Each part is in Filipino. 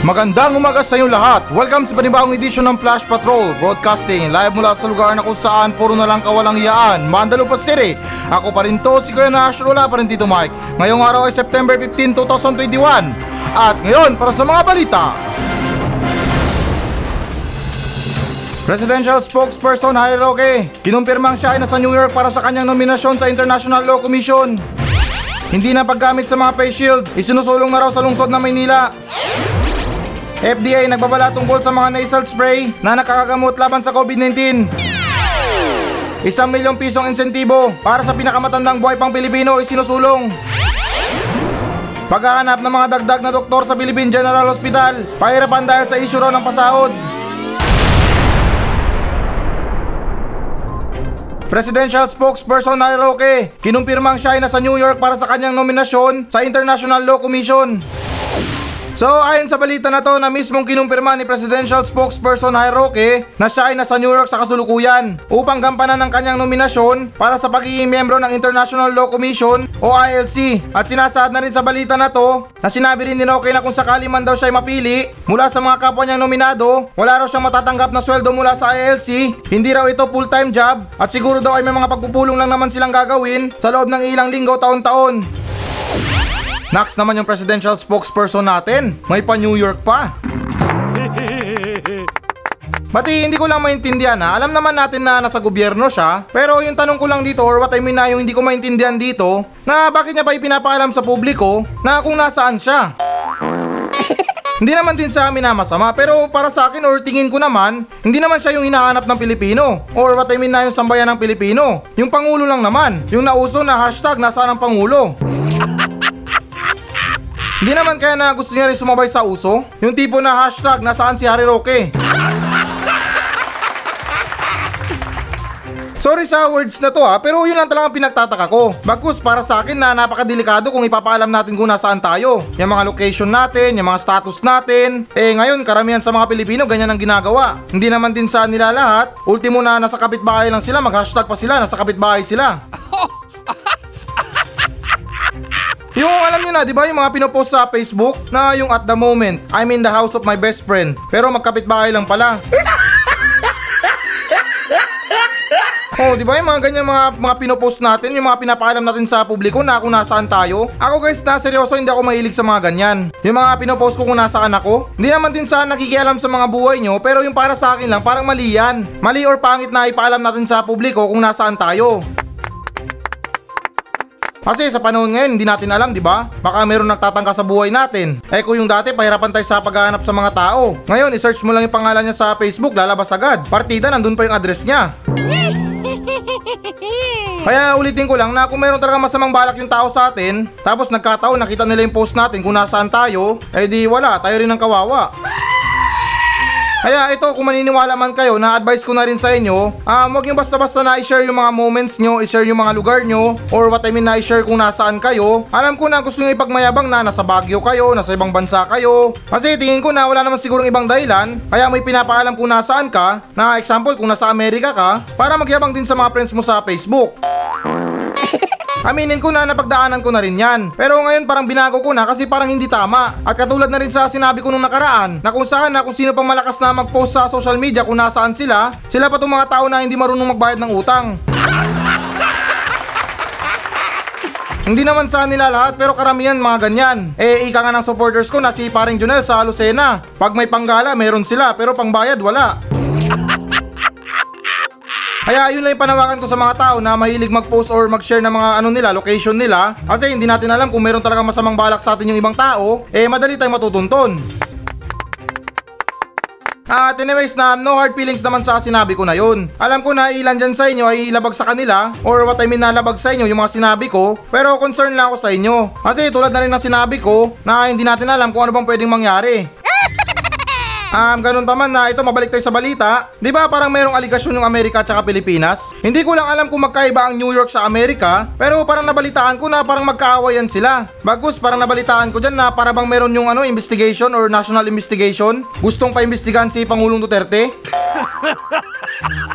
Magandang umaga sa inyo lahat. Welcome sa panibagong edisyon ng Flash Patrol Broadcasting live mula sa lugar na kung saan puro na lang kawalang iyaan, Mandalupa City. Ako pa rin to, si Kuya Nash, wala pa rin Tito Mike. Ngayong araw ay September 15, 2021. At ngayon, para sa mga balita. Presidential spokesperson Harry Roque, kinumpirmang siya ay nasa New York para sa kanyang nominasyon sa International Law Commission. Hindi na paggamit sa mga face shield, isinusulong na raw sa lungsod ng Maynila. FDA nagbabala tungkol sa mga nasal spray na nakakagamot laban sa COVID-19. Isang milyong pisong insentibo para sa pinakamatandang buhay pang Pilipino isinusulong. Paghahanap ng mga dagdag na doktor sa Philippine General Hospital, pahirapan dahil sa issue raw ng pasahod. Presidential spokesperson Roque, kinumpirmang siya ay nasa New York para sa kanyang nominasyon sa International Law Commission. So ayon sa balita na to na mismong kinumpirma ni Presidential Spokesperson Roque na siya ay nasa New York sa kasulukuyan upang gampanan ng kanyang nominasyon para sa pagiging miyembro ng International Law Commission o ILC. At sinasaad na rin sa balita na to na sinabi rin ni Roque na kung sakali man daw siya ay mapili mula sa mga kapwa niyang nominado, wala raw siyang matatanggap na sweldo mula sa ILC, hindi raw ito full-time job at siguro daw ay may mga pagpupulong lang naman silang gagawin sa loob ng ilang linggo taon-taon. Next naman yung presidential spokesperson natin. May pa New York pa. Bati, hindi ko lang maintindihan ha. Alam naman natin na nasa gobyerno siya. Pero yung tanong ko lang dito, or what I mean na yung hindi ko maintindihan dito, na bakit niya ba ipinapaalam sa publiko na kung nasaan siya? Hindi naman din sa amin na masama, pero para sa akin or tingin ko naman, hindi naman siya yung hinahanap ng Pilipino. Or what I mean na yung sambayan ng Pilipino. Yung Pangulo lang naman. Yung nauso na hashtag nasaan ang Pangulo. Hindi naman kaya na gusto niya rin sumabay sa uso? Yung tipo na hashtag nasaan si Harry Roque? Sorry sa words na to ha, pero yun lang talagang pinagtataka ko. Bagkus para sa akin na napakadelikado kung ipapaalam natin kung nasaan tayo. Yung mga location natin, yung mga status natin. Eh ngayon, karamihan sa mga Pilipino ganyan ang ginagawa. Hindi naman din sa nila lahat. Ultimo na nasa kapitbahay lang sila, mag-hashtag pa sila, nasa kapitbahay sila. Yung alam nyo na, di ba yung mga pinopost sa Facebook na yung at the moment, I'm in the house of my best friend. Pero magkapit-bahay lang pala. Oh, di ba yung mga ganyan mga, mga pinopost natin, yung mga pinapaalam natin sa publiko na kung nasaan tayo? Ako guys, na seryoso, hindi ako mahilig sa mga ganyan. Yung mga pinopost ko kung nasaan ako, hindi naman din sa nakikialam sa mga buhay nyo, pero yung para sa akin lang, parang mali yan. Mali or pangit na ipaalam natin sa publiko kung nasaan tayo. Kasi sa panahon ngayon, hindi natin alam, di ba? Baka meron nagtatangka sa buhay natin. Eh kung yung dati, pahirapan tayo sa paghahanap sa mga tao. Ngayon, isearch mo lang yung pangalan niya sa Facebook, lalabas agad. Partida, nandun pa yung address niya. Kaya ulitin ko lang na kung meron talaga masamang balak yung tao sa atin, tapos nagkataon nakita nila yung post natin kung nasaan tayo, eh di wala, tayo rin ang kawawa. Kaya ito, kung maniniwala man kayo, na advice ko na rin sa inyo, um, huwag yung basta-basta na i-share yung mga moments nyo, i-share yung mga lugar nyo, or what I mean na i-share kung nasaan kayo. Alam ko na gusto nyo ipagmayabang na nasa Baguio kayo, nasa ibang bansa kayo. Kasi tingin ko na wala naman sigurong ibang dahilan, kaya may pinapaalam kung nasaan ka, na example kung nasa Amerika ka, para magyabang din sa mga friends mo sa Facebook. Aminin ko na napagdaanan ko na rin yan. Pero ngayon parang binago ko na kasi parang hindi tama. At katulad na rin sa sinabi ko nung nakaraan, na kung saan na kung sino pang malakas na mag-post sa social media kung nasaan sila, sila pa itong mga tao na hindi marunong magbayad ng utang. Hindi naman sa nila lahat pero karamihan mga ganyan. Eh ika nga ng supporters ko na si paring Junel sa Lucena. Pag may panggala meron sila pero pangbayad wala. Kaya yun lang yung panawakan ko sa mga tao na mahilig mag-post or mag-share ng mga ano nila, location nila. Kasi hindi natin alam kung meron talaga masamang balak sa atin yung ibang tao, eh madali tayong matutunton. At anyways na no hard feelings naman sa sinabi ko na yun. Alam ko na ilan dyan sa inyo ay labag sa kanila or what I mean na labag sa inyo yung mga sinabi ko pero concern lang ako sa inyo. Kasi tulad na rin ng sinabi ko na hindi natin alam kung ano bang pwedeng mangyari. Um, ganun pa man na ito mabalik tayo sa balita. 'Di ba parang merong aligasyon yung Amerika at Pilipinas? Hindi ko lang alam kung magkaiba ang New York sa Amerika, pero parang nabalitaan ko na parang magkaawayan sila. Bagus, parang nabalitaan ko diyan na para bang meron yung ano investigation or national investigation. Gustong paimbestigahan si Pangulong Duterte.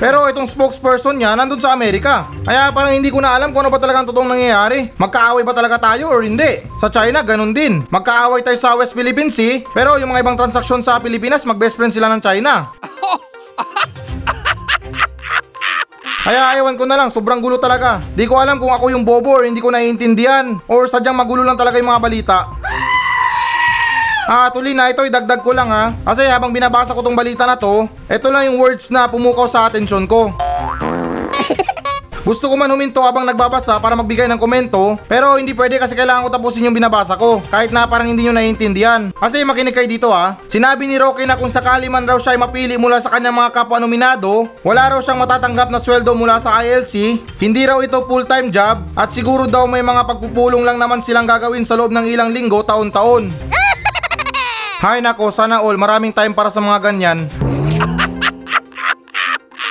Pero itong spokesperson niya nandun sa Amerika. Kaya parang hindi ko na alam kung ano ba talagang totoong nangyayari. Magkaaway ba talaga tayo or hindi? Sa China, ganun din. Magkaaway tayo sa West Philippine Sea, pero yung mga ibang transaksyon sa Pilipinas, mag-best friend sila ng China. Kaya ewan ko na lang, sobrang gulo talaga. Di ko alam kung ako yung bobo or hindi ko naiintindihan. Or sadyang magulo lang talaga yung mga balita. Ah, tuloy na ito, idagdag ko lang ha. Kasi habang binabasa ko tong balita na to, ito lang yung words na pumukaw sa atensyon ko. Gusto ko man huminto habang nagbabasa para magbigay ng komento, pero hindi pwede kasi kailangan ko tapusin yung binabasa ko, kahit na parang hindi nyo naiintindihan. Kasi makinig kayo dito ha, sinabi ni Rocky na kung sakali man raw siya ay mapili mula sa kanyang mga kapwa nominado, wala raw siyang matatanggap na sweldo mula sa ILC, hindi raw ito full-time job, at siguro daw may mga pagpupulong lang naman silang gagawin sa loob ng ilang linggo taon-taon. Hay nako, sana all, maraming time para sa mga ganyan.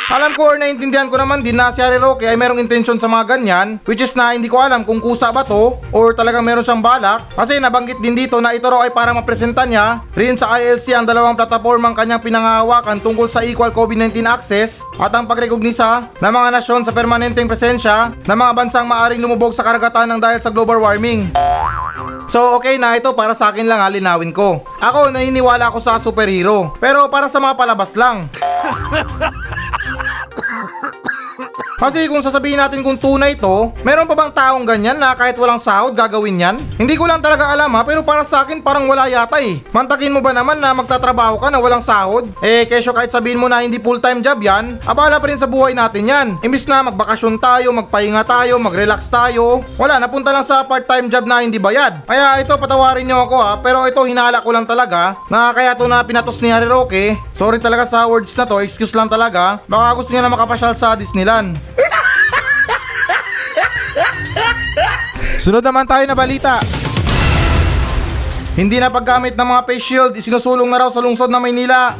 Alam ko or naintindihan ko naman din na si Harry Roque ay merong intensyon sa mga ganyan which is na hindi ko alam kung kusa ba to or talagang meron siyang balak kasi nabanggit din dito na ito raw ay para mapresenta niya rin sa ILC ang dalawang platapormang kanyang pinangahawakan tungkol sa equal COVID-19 access at ang pagrekognisa ng mga nasyon sa permanenteng presensya ng mga bansang maaring lumubog sa karagatan ng dahil sa global warming. So okay na ito para sa akin lang halinawin ko. Ako naniniwala ako sa superhero pero para sa mga palabas lang. Kasi kung sasabihin natin kung tunay to, meron pa bang taong ganyan na kahit walang sahod gagawin yan? Hindi ko lang talaga alam ha, pero para sa akin parang wala yata eh. Mantakin mo ba naman na magtatrabaho ka na walang sahod? Eh, kesyo kahit sabihin mo na hindi full-time job yan, abala pa rin sa buhay natin yan. Imbis na magbakasyon tayo, magpahinga tayo, mag-relax tayo, wala, napunta lang sa part-time job na hindi bayad. Kaya ito, patawarin nyo ako ha, pero ito hinala ko lang talaga na kaya to na pinatos ni Harry Roque. Sorry talaga sa words na to, excuse lang talaga. Baka gusto niya na makapasyal sa Disneyland. Sunod naman tayo na balita. Hindi na paggamit ng mga face shield, isinusulong na raw sa lungsod ng Maynila.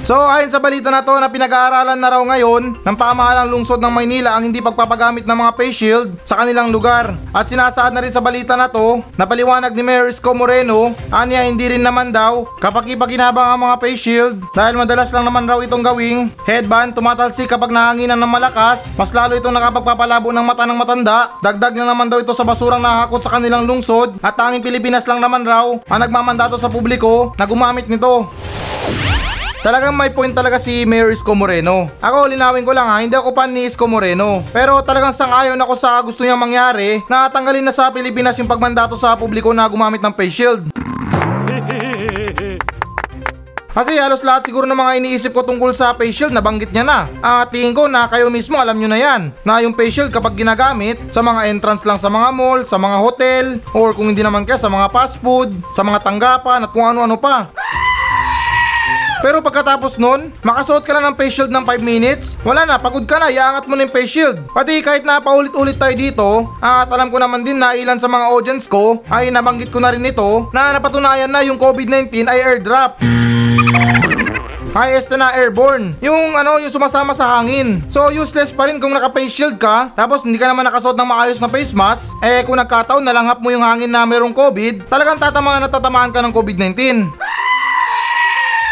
So ayon sa balita na to na pinag-aaralan na raw ngayon ng pamahalang lungsod ng Maynila ang hindi pagpapagamit ng mga face shield sa kanilang lugar. At sinasaad na rin sa balita na to na paliwanag ni Mayor Isko Moreno, anya hindi rin naman daw kapag ipaginabang ang mga face shield dahil madalas lang naman raw itong gawing headband tumatalsik kapag nahanginan ng malakas, mas lalo itong nakapagpapalabo ng mata ng matanda, dagdag lang naman daw ito sa basurang nakakot sa kanilang lungsod at tanging Pilipinas lang naman raw ang nagmamandato sa publiko na gumamit nito. Talagang may point talaga si Mayor Isko Moreno. Ako, linawin ko lang ha, hindi ako fan ni Isko Moreno. Pero talagang sang-ayon ako sa gusto niyang mangyari na tanggalin na sa Pilipinas yung pagmandato sa publiko na gumamit ng face shield. Kasi halos lahat siguro ng mga iniisip ko tungkol sa face shield nabanggit niya na. At tingin ko na kayo mismo alam nyo na yan. Na yung face shield kapag ginagamit sa mga entrance lang sa mga mall, sa mga hotel, or kung hindi naman kaya sa mga fast food, sa mga tanggapan at kung ano-ano pa. Pero pagkatapos nun, makasuot ka na ng face shield ng 5 minutes, wala na, pagod ka na, iangat mo na yung face shield. Pati kahit na paulit-ulit tayo dito, at alam ko naman din na ilan sa mga audience ko ay nabanggit ko na rin ito na napatunayan na yung COVID-19 ay airdrop. Highest na airborne. Yung ano, yung sumasama sa hangin. So useless pa rin kung naka-face shield ka, tapos hindi ka naman nakasuot ng maayos na face mask, eh kung nagkataon nalanghap mo yung hangin na merong COVID, talagang tatamaan at tatamaan ka ng COVID-19.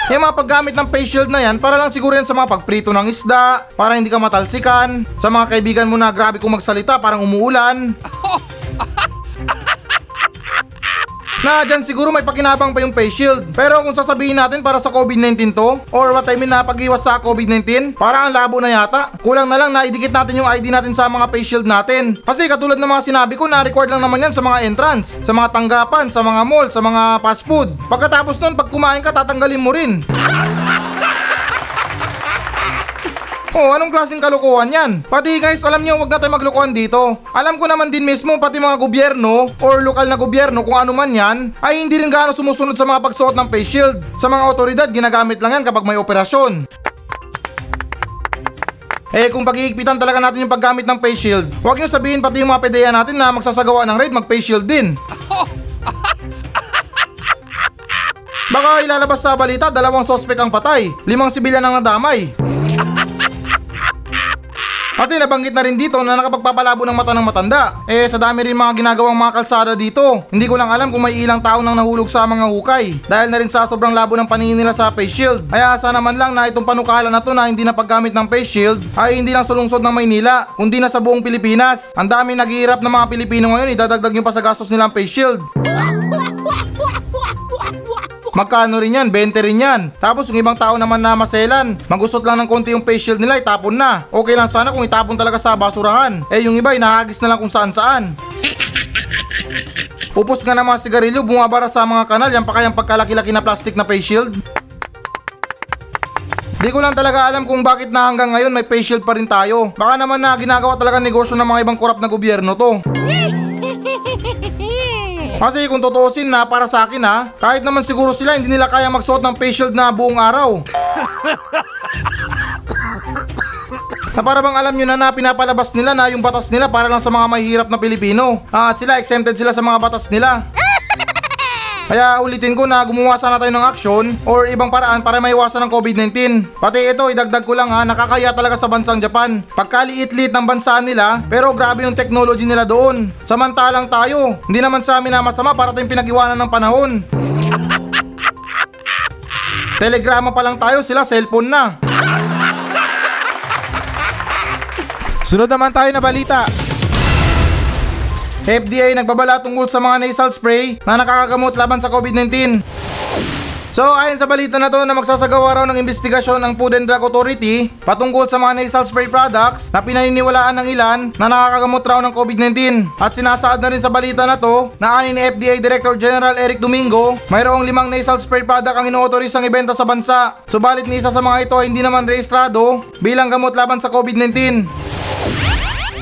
Yung mga paggamit ng face shield na yan, para lang siguro yan sa mga pagprito ng isda, para hindi ka matalsikan, sa mga kaibigan mo na grabe kung magsalita, parang umuulan. na dyan siguro may pakinabang pa yung face shield. Pero kung sasabihin natin para sa COVID-19 to, or what I mean na pag-iwas sa COVID-19, parang ang labo na yata. Kulang na lang na idikit natin yung ID natin sa mga face shield natin. Kasi katulad ng mga sinabi ko, na-record lang naman yan sa mga entrance, sa mga tanggapan, sa mga mall, sa mga fast food. Pagkatapos nun, pag kumain ka, tatanggalin mo rin. Oh, anong klaseng kalokohan yan? Pati guys, alam nyo, wag na tayo maglokohan dito. Alam ko naman din mismo, pati mga gobyerno or lokal na gobyerno, kung ano man yan, ay hindi rin gaano sumusunod sa mga pagsuot ng face shield. Sa mga otoridad, ginagamit lang yan kapag may operasyon. Eh kung pag-iigpitan talaga natin yung paggamit ng face shield, huwag nyo sabihin pati yung mga pedeya natin na magsasagawa ng raid mag-face shield din. Baka ilalabas sa balita, dalawang sospek ang patay, limang sibilyan ang nadamay. Kasi nabanggit na rin dito na nakapagpapalabo ng mata ng matanda. Eh sa dami rin mga ginagawang mga kalsada dito. Hindi ko lang alam kung may ilang tao nang nahulog sa mga hukay. Dahil na rin sa sobrang labo ng paningin nila sa face shield. Kaya sana man lang na itong panukala na to na hindi na paggamit ng face shield ay hindi lang sa lungsod ng Maynila, kundi na sa buong Pilipinas. Ang dami naghihirap ng mga Pilipino ngayon, idadagdag yung pa sa gastos nilang face shield. Magkano rin yan? 20 rin yan. Tapos yung ibang tao naman na maselan, magusot lang ng konti yung face shield nila, itapon na. Okay lang sana kung itapon talaga sa basurahan. Eh yung iba, inahagis na lang kung saan saan. Upos nga ng mga sigarilyo, bumabara sa mga kanal, yan pa kayang pagkalaki-laki na plastic na face shield. Di ko lang talaga alam kung bakit na hanggang ngayon may face shield pa rin tayo. Baka naman na ginagawa talaga negosyo ng mga ibang korap na gobyerno to. Kasi kung tutuusin na para sa akin ha, kahit naman siguro sila hindi nila kaya magsuot ng face shield na buong araw. na para bang alam nyo na na pinapalabas nila na yung batas nila para lang sa mga mahihirap na Pilipino. Ah, at sila exempted sila sa mga batas nila. Kaya ulitin ko na gumawa sana tayo ng aksyon or ibang paraan para maiwasan ng COVID-19. Pati ito, idagdag ko lang ha, nakakaya talaga sa bansang Japan. Pagkaliit-liit ng bansa nila, pero grabe yung technology nila doon. Samantalang tayo, hindi naman sa amin na masama para tayong pinag-iwanan ng panahon. Telegrama pa lang tayo, sila cellphone na. Sunod naman tayo na balita. FDA nagbabala tungkol sa mga nasal spray na nakakagamot laban sa COVID-19. So ayon sa balita na to na magsasagawa raw ng investigasyon ng Food and Drug Authority patungkol sa mga nasal spray products na pinaniniwalaan ng ilan na nakakagamot raw ng COVID-19. At sinasaad na rin sa balita na to na ani ni FDA Director General Eric Domingo, mayroong limang nasal spray product ang inuotorisang ibenta sa bansa. Subalit ni isa sa mga ito ay hindi naman rehistrado bilang gamot laban sa COVID-19.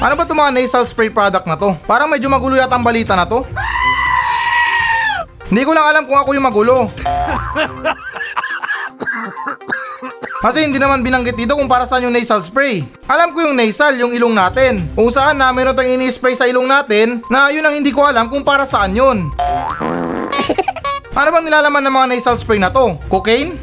Ano ba itong mga nasal spray product na to? Parang medyo magulo yata ang balita na to. Hindi ko lang alam kung ako yung magulo. Kasi hindi naman binanggit dito kung para saan yung nasal spray. Alam ko yung nasal, yung ilong natin. Kung saan na meron tayong ini-spray sa ilong natin na yun ang hindi ko alam kung para saan yun. Ano bang nilalaman ng mga nasal spray na to? Cocaine?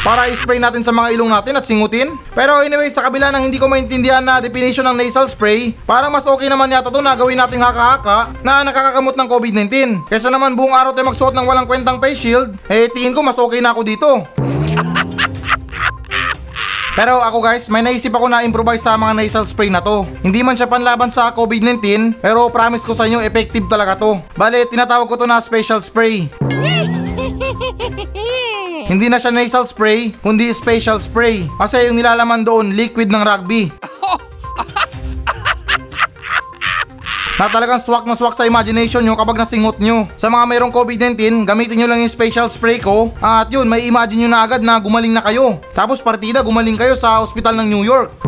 Para i-spray natin sa mga ilong natin at singutin. Pero anyway, sa kabila ng hindi ko maintindihan na definition ng nasal spray, parang mas okay naman yata to na gawin nating haka-haka na nakakakamot ng COVID-19. Kesa naman buong araw tayo magsuot ng walang kwentang face shield, eh tingin ko mas okay na ako dito. Pero ako guys, may naisip ako na improvise sa mga nasal spray na to. Hindi man siya panlaban sa COVID-19, pero promise ko sa inyo effective talaga to. Bale, tinatawag ko to na special spray. Hindi na siya nasal spray, kundi special spray. Kasi yung nilalaman doon, liquid ng rugby. na talagang swak na swak sa imagination nyo kapag nasingot nyo. Sa mga mayroong COVID-19, gamitin nyo lang yung special spray ko at yun, may imagine nyo na agad na gumaling na kayo. Tapos partida, gumaling kayo sa ospital ng New York.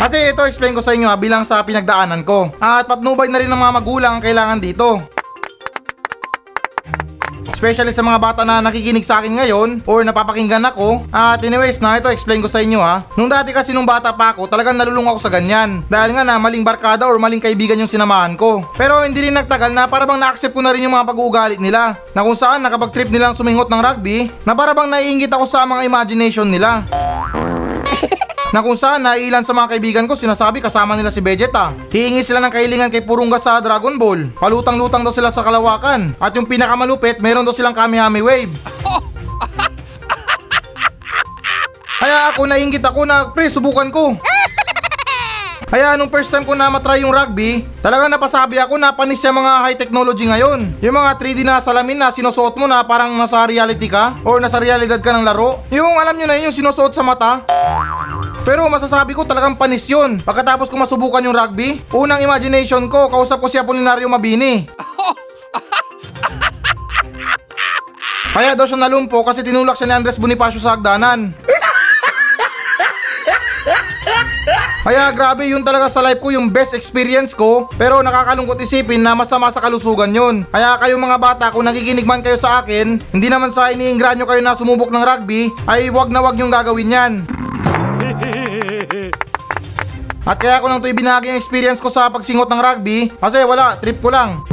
Kasi ito explain ko sa inyo ha, bilang sa pinagdaanan ko. At patnubay na rin ng mga magulang ang kailangan dito. Especially sa mga bata na nakikinig sa akin ngayon or napapakinggan ako. At anyways na ito explain ko sa inyo ha. Nung dati kasi nung bata pa ako talagang nalulung ako sa ganyan. Dahil nga na maling barkada or maling kaibigan yung sinamahan ko. Pero hindi rin nagtagal na para bang na-accept ko na rin yung mga pag-uugalit nila. Na kung saan nakapag-trip nilang sumingot ng rugby na para bang naiingit ako sa mga imagination nila. na kung saan naiilan sa mga kaibigan ko sinasabi kasama nila si Vegeta. Hihingi sila ng kahilingan kay Purunga sa Dragon Ball. Palutang-lutang daw sila sa kalawakan. At yung pinakamalupit, meron daw silang Kamehame Wave. Kaya ako nainggit ako na, pre, subukan ko. Kaya nung first time ko na matry yung rugby, talagang napasabi ako na panis yung mga high technology ngayon. Yung mga 3D na salamin na sinusuot mo na parang nasa reality ka or nasa realidad ka ng laro. Yung alam nyo na yun, yung sinusuot sa mata. Pero masasabi ko talagang panis yun. Pagkatapos ko masubukan yung rugby, unang imagination ko, kausap ko si Apolinario Mabini. Kaya daw siya nalumpo kasi tinulak siya ni Andres Bonifacio sa hagdanan. Kaya grabe yun talaga sa life ko yung best experience ko pero nakakalungkot isipin na masama sa kalusugan yun. Kaya kayo mga bata kung nakikinig man kayo sa akin, hindi naman sa iniingranyo kayo na sumubok ng rugby, ay wag na wag yung gagawin yan. At kaya ko lang ito ibinahagi ang experience ko sa pagsingot ng rugby kasi wala, trip ko lang.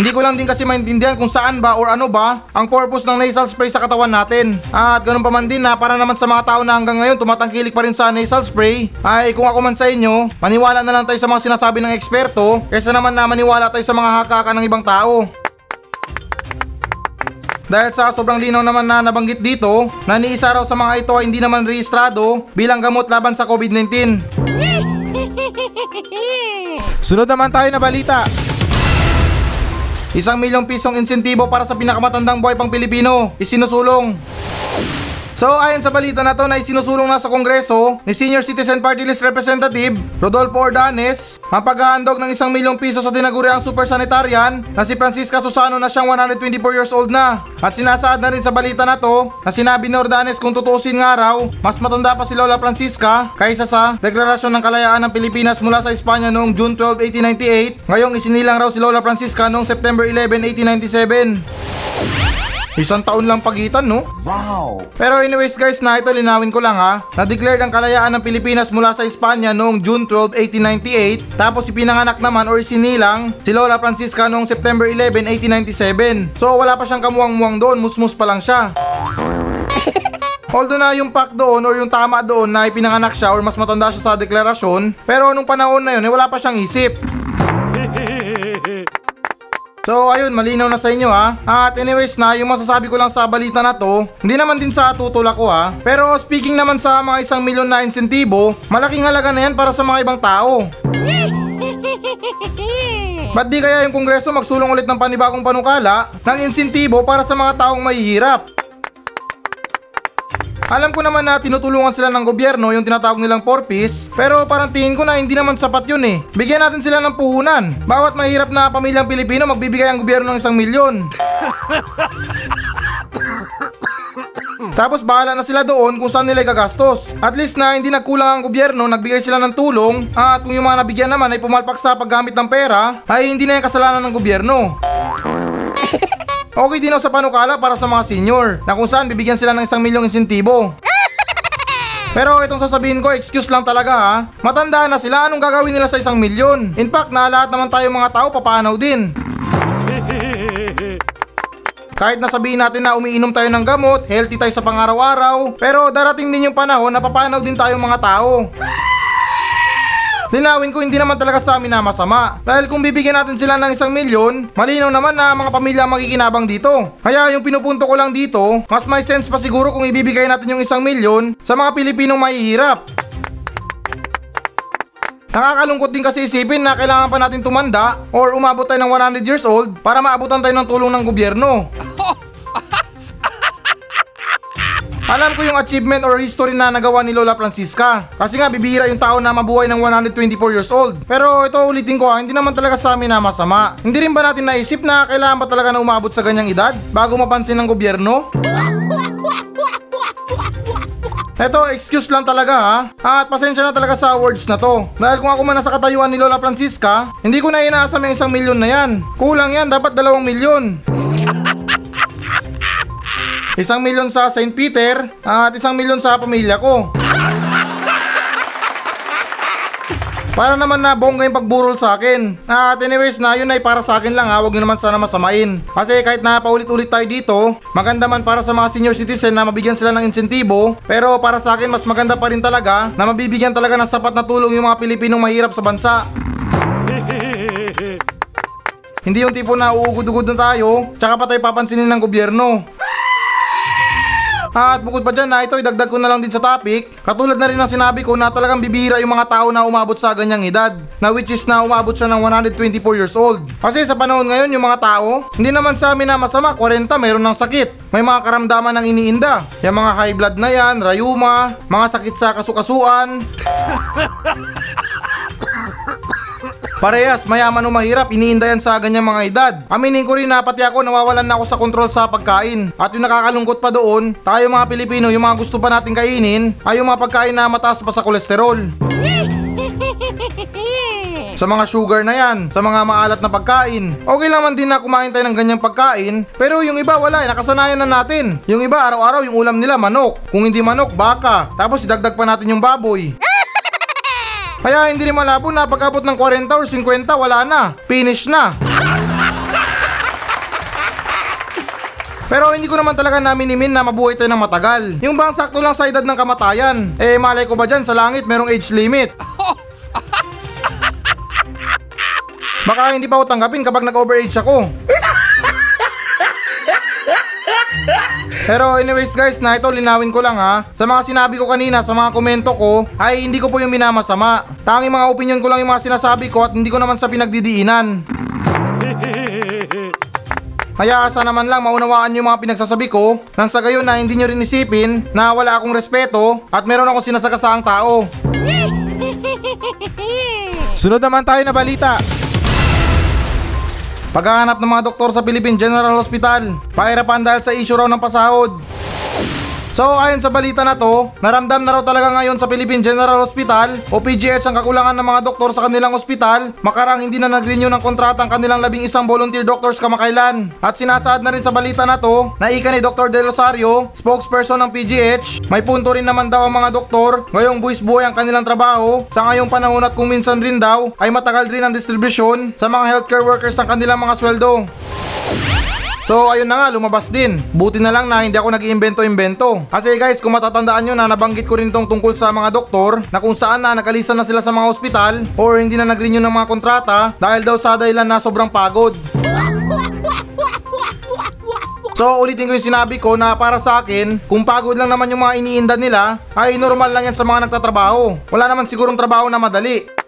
Hindi ko lang din kasi maintindihan kung saan ba or ano ba ang purpose ng nasal spray sa katawan natin. At ganun pa man din na para naman sa mga tao na hanggang ngayon tumatangkilik pa rin sa nasal spray, ay kung ako man sa inyo, maniwala na lang tayo sa mga sinasabi ng eksperto kaysa naman na maniwala tayo sa mga hakaka ng ibang tao. Dahil sa sobrang linaw naman na nabanggit dito, na ni isa raw sa mga ito ay hindi naman rehistrado bilang gamot laban sa COVID-19. Sunod naman tayo na balita. Isang milyong pisong insentibo para sa pinakamatandang buhay pang Pilipino, isinusulong. So ayon sa balita na to na isinusulong na sa Kongreso ni Senior Citizen Party List Representative Rodolfo Ordanes ang paghahandog ng isang milyong piso sa tinaguriang super sanitarian na si Francisca Susano na siyang 124 years old na. At sinasaad na rin sa balita na to na sinabi ni Ordanes kung tutuusin nga raw, mas matanda pa si Lola Francisca kaysa sa Deklarasyon ng Kalayaan ng Pilipinas mula sa Espanya noong June 12, 1898. Ngayong isinilang raw si Lola Francisca noong September 11, 1897. Isang taon lang pagitan, no? Wow! Pero anyways guys na ito linawin ko lang ha? Na-declared ang kalayaan ng Pilipinas mula sa Espanya noong June 12, 1898 Tapos ipinanganak naman or sinilang si Lola Francisca noong September 11, 1897 So wala pa siyang kamuwang-muwang doon, musmus pa lang siya. Although na yung fact doon or yung tama doon na ipinanganak siya or mas matanda siya sa deklarasyon Pero nung panahon na yun eh, wala pa siyang isip So ayun, malinaw na sa inyo ha. At anyways na, yung masasabi ko lang sa balita na to, hindi naman din sa tutulak ko ha. Pero speaking naman sa mga isang milyon na insentibo, malaking halaga na yan para sa mga ibang tao. Ba't di kaya yung kongreso magsulong ulit ng panibagong panukala ng insentibo para sa mga taong mahihirap? Alam ko naman na tinutulungan sila ng gobyerno yung tinatawag nilang 4-piece pero parang tingin ko na hindi naman sapat yun eh. Bigyan natin sila ng puhunan. Bawat mahirap na pamilyang Pilipino magbibigay ang gobyerno ng isang milyon. Tapos bahala na sila doon kung saan nila gagastos. At least na hindi nagkulang ang gobyerno, nagbigay sila ng tulong at kung yung mga nabigyan naman ay pumalpak sa paggamit ng pera, ay hindi na yung kasalanan ng gobyerno. Okay din ako sa panukala para sa mga senior na kung saan bibigyan sila ng isang milyong insentibo. Pero itong sasabihin ko, excuse lang talaga ha. Matanda na sila, anong gagawin nila sa isang milyon? In fact, na lahat naman tayo mga tao papanaw din. Kahit nasabihin natin na umiinom tayo ng gamot, healthy tayo sa pangaraw-araw, pero darating din yung panahon na papanaw din tayo mga tao. Linawin ko hindi naman talaga sa amin na masama. Dahil kung bibigyan natin sila ng isang milyon, malinaw naman na mga pamilya ang makikinabang dito. Kaya yung pinupunto ko lang dito, mas may sense pa siguro kung ibibigay natin yung isang milyon sa mga Pilipinong mahihirap. Nakakalungkot din kasi isipin na kailangan pa natin tumanda or umabot tayo ng 100 years old para maabutan tayo ng tulong ng gobyerno. Alam ko yung achievement or history na nagawa ni Lola Francisca. Kasi nga bibihira yung tao na mabuhay ng 124 years old. Pero ito ulitin ko ha, hindi naman talaga sa amin na masama. Hindi rin ba natin naisip na kailangan pa talaga na umabot sa ganyang edad bago mapansin ng gobyerno? Eto, excuse lang talaga ha. At pasensya na talaga sa words na to. Dahil kung ako man nasa katayuan ni Lola Francisca, hindi ko na inaasam yung isang milyon na yan. Kulang yan, dapat dalawang milyon. Isang milyon sa St. Peter at isang milyon sa pamilya ko. Para naman na bongga yung pagburol sa akin. At anyways na yun ay para sa akin lang ha, huwag nyo naman sana masamain. Kasi kahit na paulit-ulit tayo dito, maganda man para sa mga senior citizen na mabigyan sila ng insentibo, pero para sa akin mas maganda pa rin talaga na mabibigyan talaga ng sapat na tulong yung mga Pilipinong mahirap sa bansa. Hindi yung tipo na uugod-ugod na tayo, tsaka pa tayo papansinin ng gobyerno. At bukod pa dyan na ito, idagdag ko na lang din sa topic. Katulad na rin ng sinabi ko na talagang bibihira yung mga tao na umabot sa ganyang edad. Na which is na umabot siya ng 124 years old. Kasi sa panahon ngayon yung mga tao, hindi naman sa amin na masama, 40 mayroon ng sakit. May mga karamdaman ng iniinda. Yung mga high blood na yan, rayuma, mga sakit sa kasukasuan. Parehas, mayaman o mahirap, iniinda yan sa ganyang mga edad. Aminin ko rin na pati ako nawawalan na ako sa kontrol sa pagkain. At yung nakakalungkot pa doon, tayo mga Pilipino, yung mga gusto pa natin kainin, ay yung mga pagkain na mataas pa sa kolesterol. Sa mga sugar na yan, sa mga maalat na pagkain. Okay lang man din na kumain tayo ng ganyang pagkain, pero yung iba wala, eh, nakasanayan na natin. Yung iba araw-araw yung ulam nila manok. Kung hindi manok, baka. Tapos idagdag pa natin yung baboy. Kaya hindi ni malabo na pagkabot ng 40 or 50 wala na. Finish na. Pero hindi ko naman talaga naminimin na mabuhay tayo ng matagal. Yung bang sakto lang sa edad ng kamatayan. Eh malay ko ba dyan sa langit merong age limit? Baka hindi pa ako tanggapin kapag nag-overage ako. Pero anyways guys, na ito linawin ko lang ha. Sa mga sinabi ko kanina, sa mga komento ko, ay hindi ko po yung minamasama. Tanging mga opinion ko lang yung mga sinasabi ko at hindi ko naman sa pinagdidiinan. Kaya asa naman lang maunawaan yung mga pinagsasabi ko nang sa gayon na hindi nyo rin isipin na wala akong respeto at meron akong sinasagasaang tao. Sunod naman tayo na balita. Paghahanap ng mga doktor sa Philippine General Hospital, pahirapan dahil sa issue raw ng pasahod. So ayon sa balita na to, naramdam na raw talaga ngayon sa Philippine General Hospital o PGH ang kakulangan ng mga doktor sa kanilang ospital makarang hindi na nag-renew ng kontrata ang kanilang labing isang volunteer doctors kamakailan. At sinasaad na rin sa balita na to na ika ni Dr. De Rosario, spokesperson ng PGH, may punto rin naman daw ang mga doktor ngayong buwis buhay ang kanilang trabaho sa ngayong panahon at kung minsan rin daw ay matagal rin ang distribusyon sa mga healthcare workers ng kanilang mga sweldo. So ayun na nga, lumabas din. Buti na lang na hindi ako nag-iimbento-imbento. Kasi guys, kung matatandaan nyo na nabanggit ko rin itong tungkol sa mga doktor na kung saan na nakalisan na sila sa mga ospital or hindi na nag-renew ng mga kontrata dahil daw sa dahilan na sobrang pagod. So ulitin ko yung sinabi ko na para sa akin, kung pagod lang naman yung mga iniinda nila, ay normal lang yan sa mga nagtatrabaho. Wala naman sigurong trabaho na madali.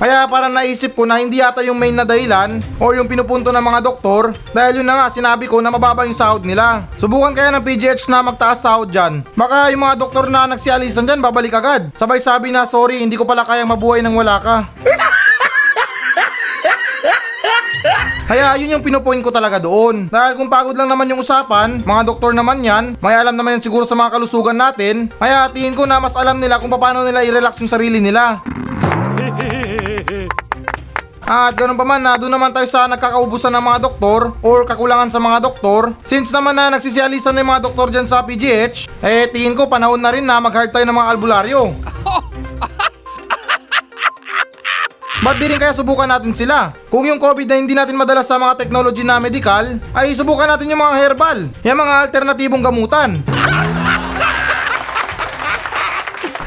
Kaya parang naisip ko na hindi yata yung main na dahilan o yung pinupunto ng mga doktor dahil yun na nga sinabi ko na mababa yung sahod nila. Subukan kaya ng PGH na magtaas sahod dyan. Baka yung mga doktor na nagsialisan dyan babalik agad. Sabay sabi na sorry hindi ko pala kayang mabuhay nang wala ka. Kaya yun yung pinupoint ko talaga doon. Dahil kung pagod lang naman yung usapan, mga doktor naman yan, may alam naman yan siguro sa mga kalusugan natin, kaya tingin ko na mas alam nila kung paano nila i-relax yung sarili nila. At ganun pa man na doon naman tayo sa nagkakaubusan ng mga doktor or kakulangan sa mga doktor. Since naman na nagsisialisan ng mga doktor dyan sa PGH, eh tingin ko panahon na rin na mag-hard tayo ng mga albularyo. Ba't di rin kaya subukan natin sila? Kung yung COVID na hindi natin madala sa mga technology na medical, ay subukan natin yung mga herbal, yung mga alternatibong gamutan.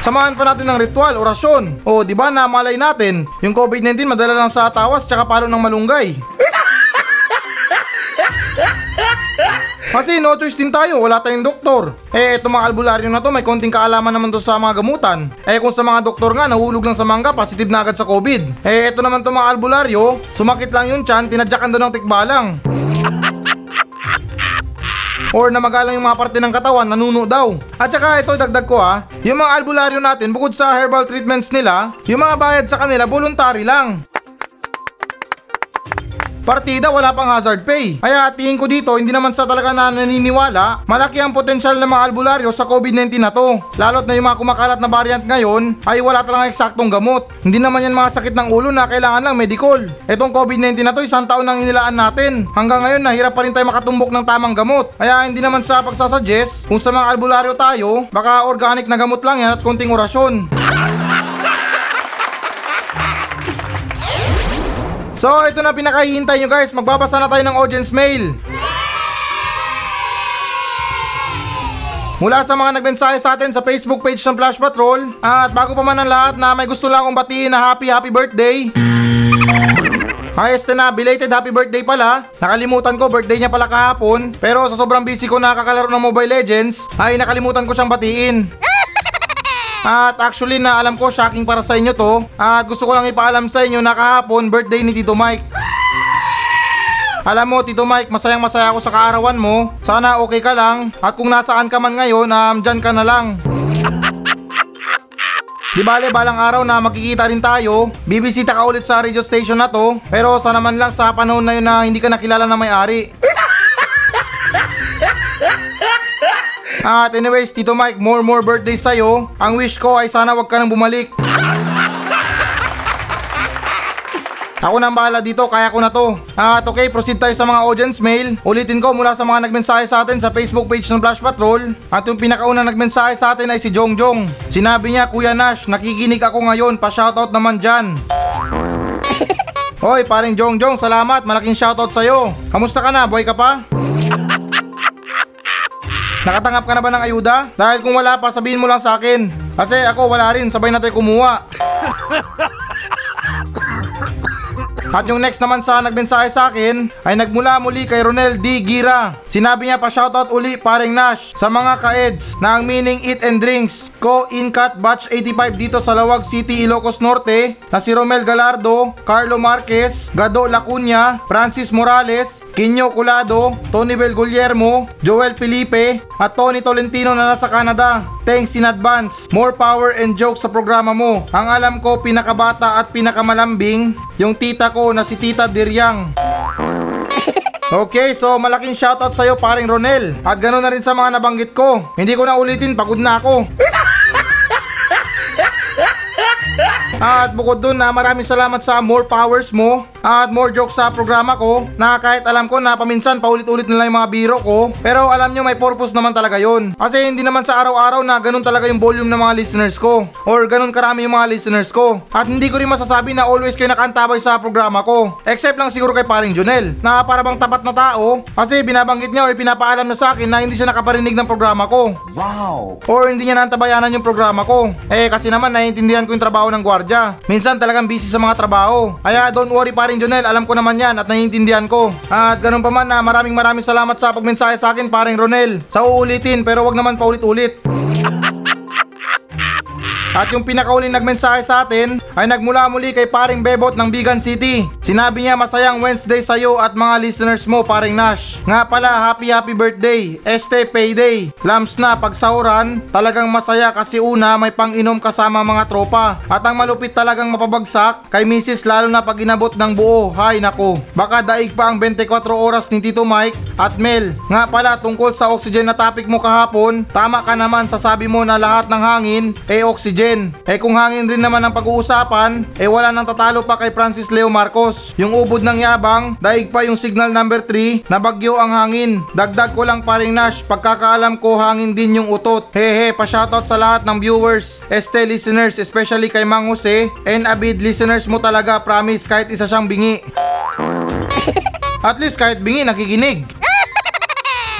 Samahan pa natin ng ritual, orasyon. O, di ba na malay natin, yung COVID-19 madala lang sa tawas tsaka palo ng malunggay. Kasi no choice din tayo, wala tayong doktor. Eh, itong mga albularyo na to, may konting kaalaman naman to sa mga gamutan. Eh, kung sa mga doktor nga, nahulog lang sa mangga, positive na agad sa COVID. Eh, ito naman itong mga albularyo, sumakit lang yung tiyan, tinadyakan doon ng tikbalang. Or namagalang yung mga parte ng katawan, nanuno daw. At saka ito dagdag ko ha, yung mga albularyo natin bukod sa herbal treatments nila, yung mga bayad sa kanila voluntary lang. Partida wala pang hazard pay. Kaya tingin ko dito hindi naman sa talaga na naniniwala, malaki ang potensyal ng mga albularyo sa COVID-19 na to. Lalo't na yung mga kumakalat na variant ngayon ay wala talagang eksaktong gamot. Hindi naman yan mga sakit ng ulo na kailangan lang medical. Etong COVID-19 na to isang taon nang inilaan natin. Hanggang ngayon nahirap pa rin tayo makatumbok ng tamang gamot. Kaya hindi naman sa pagsasuggest kung sa mga albularyo tayo, baka organic na gamot lang yan at konting orasyon. So, ito na pinakahihintay nyo guys. Magbabasa na tayo ng audience mail. Mula sa mga nagmensahe sa atin sa Facebook page ng Flash Patrol At bago pa man ang lahat na may gusto lang akong batiin na happy happy birthday. Ay este na, belated happy birthday pala. Nakalimutan ko, birthday niya pala kahapon. Pero sa sobrang busy ko nakakalaro ng Mobile Legends Ay nakalimutan ko siyang batiin at actually na alam ko shocking para sa inyo to At gusto ko lang ipaalam sa inyo na kahapon birthday ni Tito Mike Alam mo Tito Mike masayang masaya ako sa kaarawan mo Sana okay ka lang At kung nasaan ka man ngayon um, dyan ka na lang Di bale, balang araw na makikita rin tayo. Bibisita ka ulit sa radio station na to. Pero sana man lang sa panahon na yun na hindi ka nakilala na may-ari. At anyways, Tito Mike, more more birthdays sa'yo. Ang wish ko ay sana wag ka nang bumalik. Ako na ang bahala dito, kaya ko na to. At okay, proceed tayo sa mga audience mail. Ulitin ko mula sa mga nagmensahe sa atin sa Facebook page ng Flash Patrol. At yung pinakauna nagmensahe sa atin ay si Jong Jong. Sinabi niya, Kuya Nash, nakikinig ako ngayon, pa-shoutout naman dyan. Hoy, paring Jong Jong, salamat. Malaking shoutout sa'yo. Kamusta ka na? Boy ka pa? Nakatanggap ka na ba ng ayuda? Dahil kung wala pa, sabihin mo lang sa akin. Kasi ako wala rin, sabay na tayo kumuha. At yung next naman sa nagmensahe sa akin ay nagmula muli kay Ronel D. Gira. Sinabi niya pa shoutout uli paring Nash sa mga ka-eds na ang meaning eat and drinks ko Incat Batch 85 dito sa Lawag City, Ilocos Norte na si Romel Galardo, Carlo Marquez, Gado Lacunya, Francis Morales, Quinyo Culado, Tony Bel Guillermo, Joel Felipe at Tony Tolentino na nasa Canada. Thanks in advance. More power and jokes sa programa mo. Ang alam ko pinakabata at pinakamalambing yung tita ko na si Tita Diryang. Okay, so malaking shoutout sa'yo paring Ronel. At ganoon na rin sa mga nabanggit ko. Hindi ko na ulitin, pagod na ako. At bukod dun na maraming salamat sa more powers mo at more jokes sa programa ko na kahit alam ko na paminsan paulit-ulit na lang yung mga biro ko pero alam nyo may purpose naman talaga yon kasi hindi naman sa araw-araw na ganun talaga yung volume ng mga listeners ko or ganun karami yung mga listeners ko at hindi ko rin masasabi na always kayo nakantabay sa programa ko except lang siguro kay paring Junel na para bang tapat na tao kasi binabanggit niya or pinapaalam na sa akin na hindi siya nakaparinig ng programa ko Wow! or hindi niya nantabayanan yung programa ko. Eh kasi naman naiintindihan ko yung trabaho ng gwardya. Minsan talagang busy sa mga trabaho. Kaya don't worry pa rin Jonel, alam ko naman yan at naiintindihan ko. At ganun pa man na maraming maraming salamat sa pagmensahe sa akin paring Ronel. Sa uulitin pero wag naman paulit-ulit. At yung pinakauling nagmensahe sa atin ay nagmula muli kay paring Bebot ng Bigan City. Sinabi niya masayang Wednesday sa iyo at mga listeners mo paring Nash. Nga pala happy happy birthday, este payday. Lamps na pagsauran, talagang masaya kasi una may pang-inom kasama mga tropa. At ang malupit talagang mapabagsak kay Mrs. lalo na pag inabot ng buo. Hay nako, baka daig pa ang 24 oras ni Tito Mike at Mel. Nga pala tungkol sa oxygen na topic mo kahapon, tama ka naman sasabi mo na lahat ng hangin ay oxygen. Eh kung hangin rin naman ang pag-uusapan, eh wala nang tatalo pa kay Francis Leo Marcos. Yung ubod ng yabang, daig pa yung signal number 3 na bagyo ang hangin. Dagdag ko lang paring Nash, pagkakaalam ko hangin din yung utot. Hehe, pa-shoutout sa lahat ng viewers, este listeners, especially kay Mang Jose, and avid listeners mo talaga, promise kahit isa siyang bingi. At least kahit bingi, nakikinig.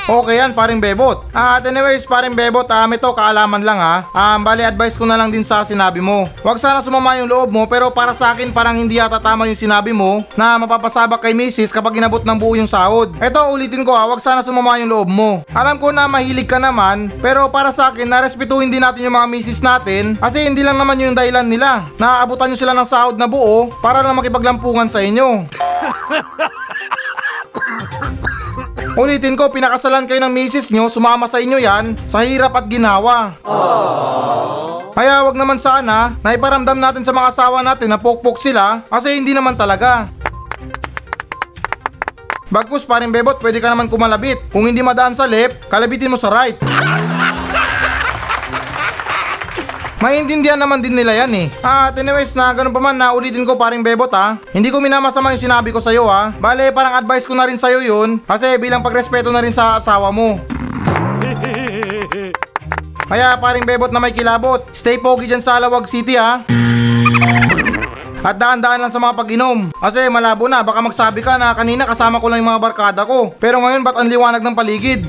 Okay yan, paring bebot. Ah, at anyways, paring bebot, ah, ito kaalaman lang ha. Ah, bali advice ko na lang din sa sinabi mo. Huwag sana sumama yung loob mo, pero para sa akin parang hindi yata tama yung sinabi mo na mapapasabak kay misis kapag inabot ng buo yung sahod. Eto, ulitin ko ha, huwag sana sumama yung loob mo. Alam ko na mahilig ka naman, pero para sa akin, narespetuhin din natin yung mga misis natin kasi hindi lang naman yung dahilan nila. Naaabutan nyo sila ng sahod na buo para lang makipaglampungan sa inyo. Ulitin ko, pinakasalan kayo ng misis nyo, sumama sa inyo yan, sa hirap at ginawa. Kaya wag naman sana na iparamdam natin sa mga asawa natin na pokpok sila kasi hindi naman talaga. Bagkus paring bebot, pwede ka naman kumalabit. Kung hindi madaan sa left, kalabitin mo sa right. Maintindihan naman din nila yan eh. At anyways na ganun pa man na ulitin ko paring bebot ha. Hindi ko minamasama yung sinabi ko sa'yo ha. Bale parang advice ko na rin sa'yo yun kasi bilang pagrespeto na rin sa asawa mo. Kaya paring bebot na may kilabot, stay pogi dyan sa Alawag City ha. At daan-daan lang sa mga pag-inom. Kasi malabo na, baka magsabi ka na kanina kasama ko lang yung mga barkada ko. Pero ngayon ba't ang liwanag ng paligid?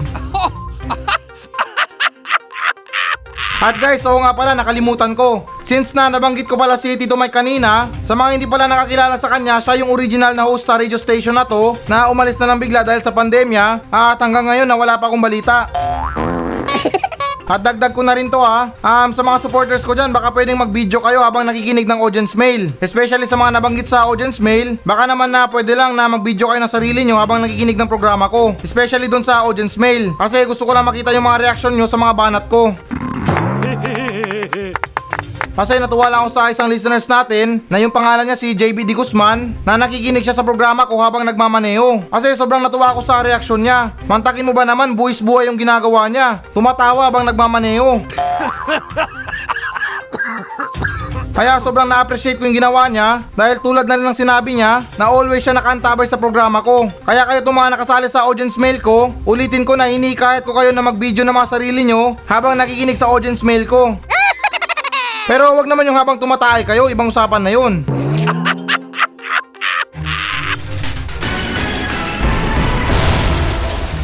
At guys, oo nga pala, nakalimutan ko. Since na nabanggit ko pala si Tito Mike kanina, sa mga hindi pala nakakilala sa kanya, siya yung original na host sa radio station na to, na umalis na ng bigla dahil sa pandemya, at hanggang ngayon na wala pa akong balita. At dagdag ko na rin to ha, um, sa mga supporters ko dyan, baka pwedeng mag-video kayo habang nakikinig ng audience mail. Especially sa mga nabanggit sa audience mail, baka naman na pwede lang na mag-video kayo ng sarili nyo habang nakikinig ng programa ko. Especially doon sa audience mail, kasi gusto ko lang makita yung mga reaction nyo sa mga banat ko. Kasi natuwa lang ako sa isang listeners natin na yung pangalan niya si JB Di Guzman na nakikinig siya sa programa ko habang nagmamaneho. Kasi sobrang natuwa ako sa reaksyon niya. Mantakin mo ba naman buwis buhay yung ginagawa niya? Tumatawa habang nagmamaneho. Kaya sobrang na-appreciate ko yung ginawa niya dahil tulad na rin ng sinabi niya na always siya nakaantabay sa programa ko. Kaya kayo itong mga nakasali sa audience mail ko, ulitin ko na hinikayat ko kayo na mag-video ng mga sarili nyo habang nakikinig sa audience mail ko. Pero wag naman yung habang tumatay kayo, ibang usapan na yun.